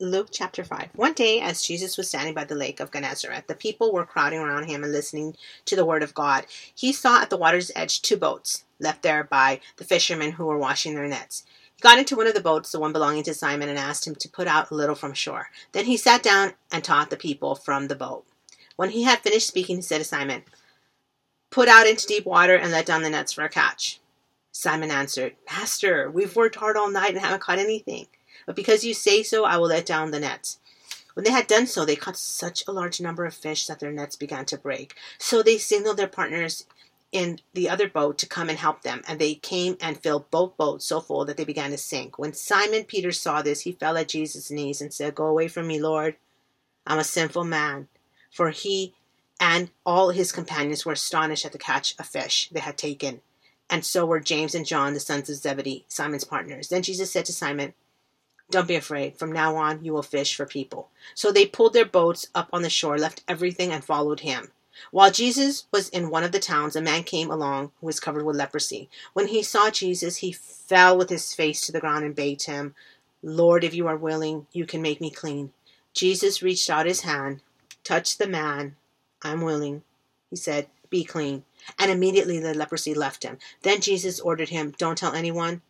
Luke chapter 5. One day, as Jesus was standing by the lake of Gennesaret, the people were crowding around him and listening to the word of God. He saw at the water's edge two boats, left there by the fishermen who were washing their nets. He got into one of the boats, the one belonging to Simon, and asked him to put out a little from shore. Then he sat down and taught the people from the boat. When he had finished speaking, he said to Simon, Put out into deep water and let down the nets for a catch. Simon answered, Master, we've worked hard all night and haven't caught anything. But because you say so, I will let down the nets. When they had done so, they caught such a large number of fish that their nets began to break. So they signaled their partners in the other boat to come and help them, and they came and filled both boats so full that they began to sink. When Simon Peter saw this, he fell at Jesus' knees and said, Go away from me, Lord. I'm a sinful man. For he and all his companions were astonished at the catch of fish they had taken. And so were James and John, the sons of Zebedee, Simon's partners. Then Jesus said to Simon, don't be afraid. From now on, you will fish for people. So they pulled their boats up on the shore, left everything, and followed him. While Jesus was in one of the towns, a man came along who was covered with leprosy. When he saw Jesus, he fell with his face to the ground and begged him, Lord, if you are willing, you can make me clean. Jesus reached out his hand, touched the man. I'm willing, he said, be clean. And immediately the leprosy left him. Then Jesus ordered him, Don't tell anyone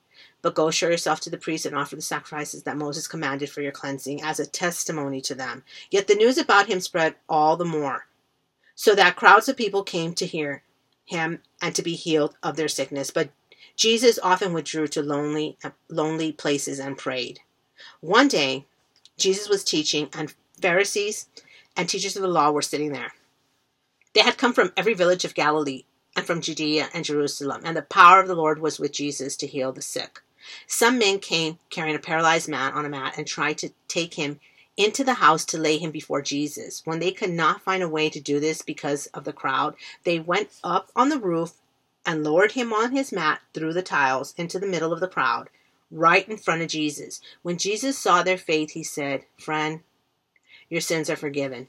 but go show yourself to the priest and offer the sacrifices that Moses commanded for your cleansing as a testimony to them. Yet the news about him spread all the more, so that crowds of people came to hear him and to be healed of their sickness. But Jesus often withdrew to lonely, lonely places and prayed. One day, Jesus was teaching, and Pharisees and teachers of the law were sitting there. They had come from every village of Galilee and from Judea and Jerusalem, and the power of the Lord was with Jesus to heal the sick. Some men came carrying a paralyzed man on a mat and tried to take him into the house to lay him before Jesus. When they could not find a way to do this because of the crowd, they went up on the roof and lowered him on his mat through the tiles into the middle of the crowd, right in front of Jesus. When Jesus saw their faith, he said, Friend, your sins are forgiven.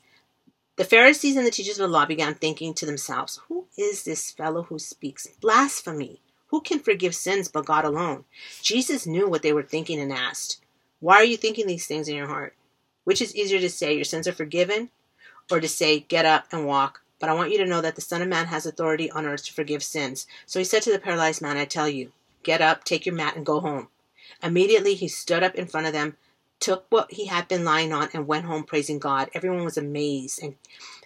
The Pharisees and the teachers of the law began thinking to themselves, Who is this fellow who speaks blasphemy? Who can forgive sins but God alone? Jesus knew what they were thinking and asked, Why are you thinking these things in your heart? Which is easier to say, Your sins are forgiven, or to say, Get up and walk? But I want you to know that the Son of Man has authority on earth to forgive sins. So he said to the paralyzed man, I tell you, get up, take your mat, and go home. Immediately he stood up in front of them, took what he had been lying on, and went home praising God. Everyone was amazed and,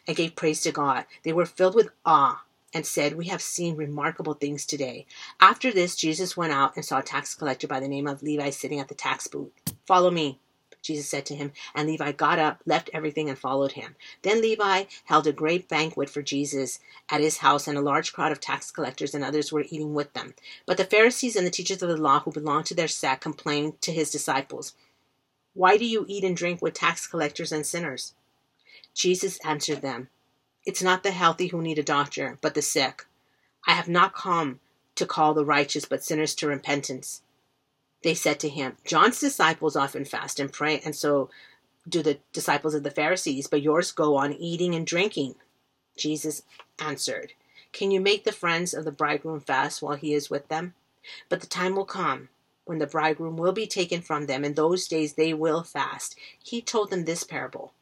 and gave praise to God. They were filled with awe and said, We have seen remarkable things today. After this, Jesus went out and saw a tax collector by the name of Levi sitting at the tax booth. Follow me, Jesus said to him. And Levi got up, left everything, and followed him. Then Levi held a great banquet for Jesus at his house, and a large crowd of tax collectors and others were eating with them. But the Pharisees and the teachers of the law who belonged to their sect complained to his disciples, Why do you eat and drink with tax collectors and sinners? Jesus answered them, it's not the healthy who need a doctor, but the sick. I have not come to call the righteous, but sinners to repentance. They said to him, John's disciples often fast and pray, and so do the disciples of the Pharisees, but yours go on eating and drinking. Jesus answered, Can you make the friends of the bridegroom fast while he is with them? But the time will come when the bridegroom will be taken from them. In those days they will fast. He told them this parable.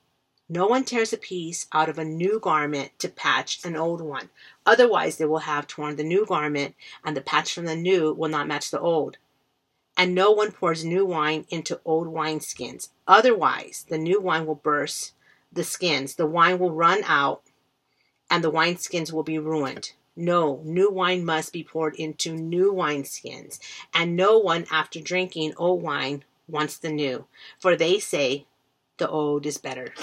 No one tears a piece out of a new garment to patch an old one. Otherwise, they will have torn the new garment, and the patch from the new will not match the old. And no one pours new wine into old wineskins. Otherwise, the new wine will burst the skins, the wine will run out, and the wineskins will be ruined. No, new wine must be poured into new wineskins, and no one, after drinking old wine, wants the new, for they say the old is better.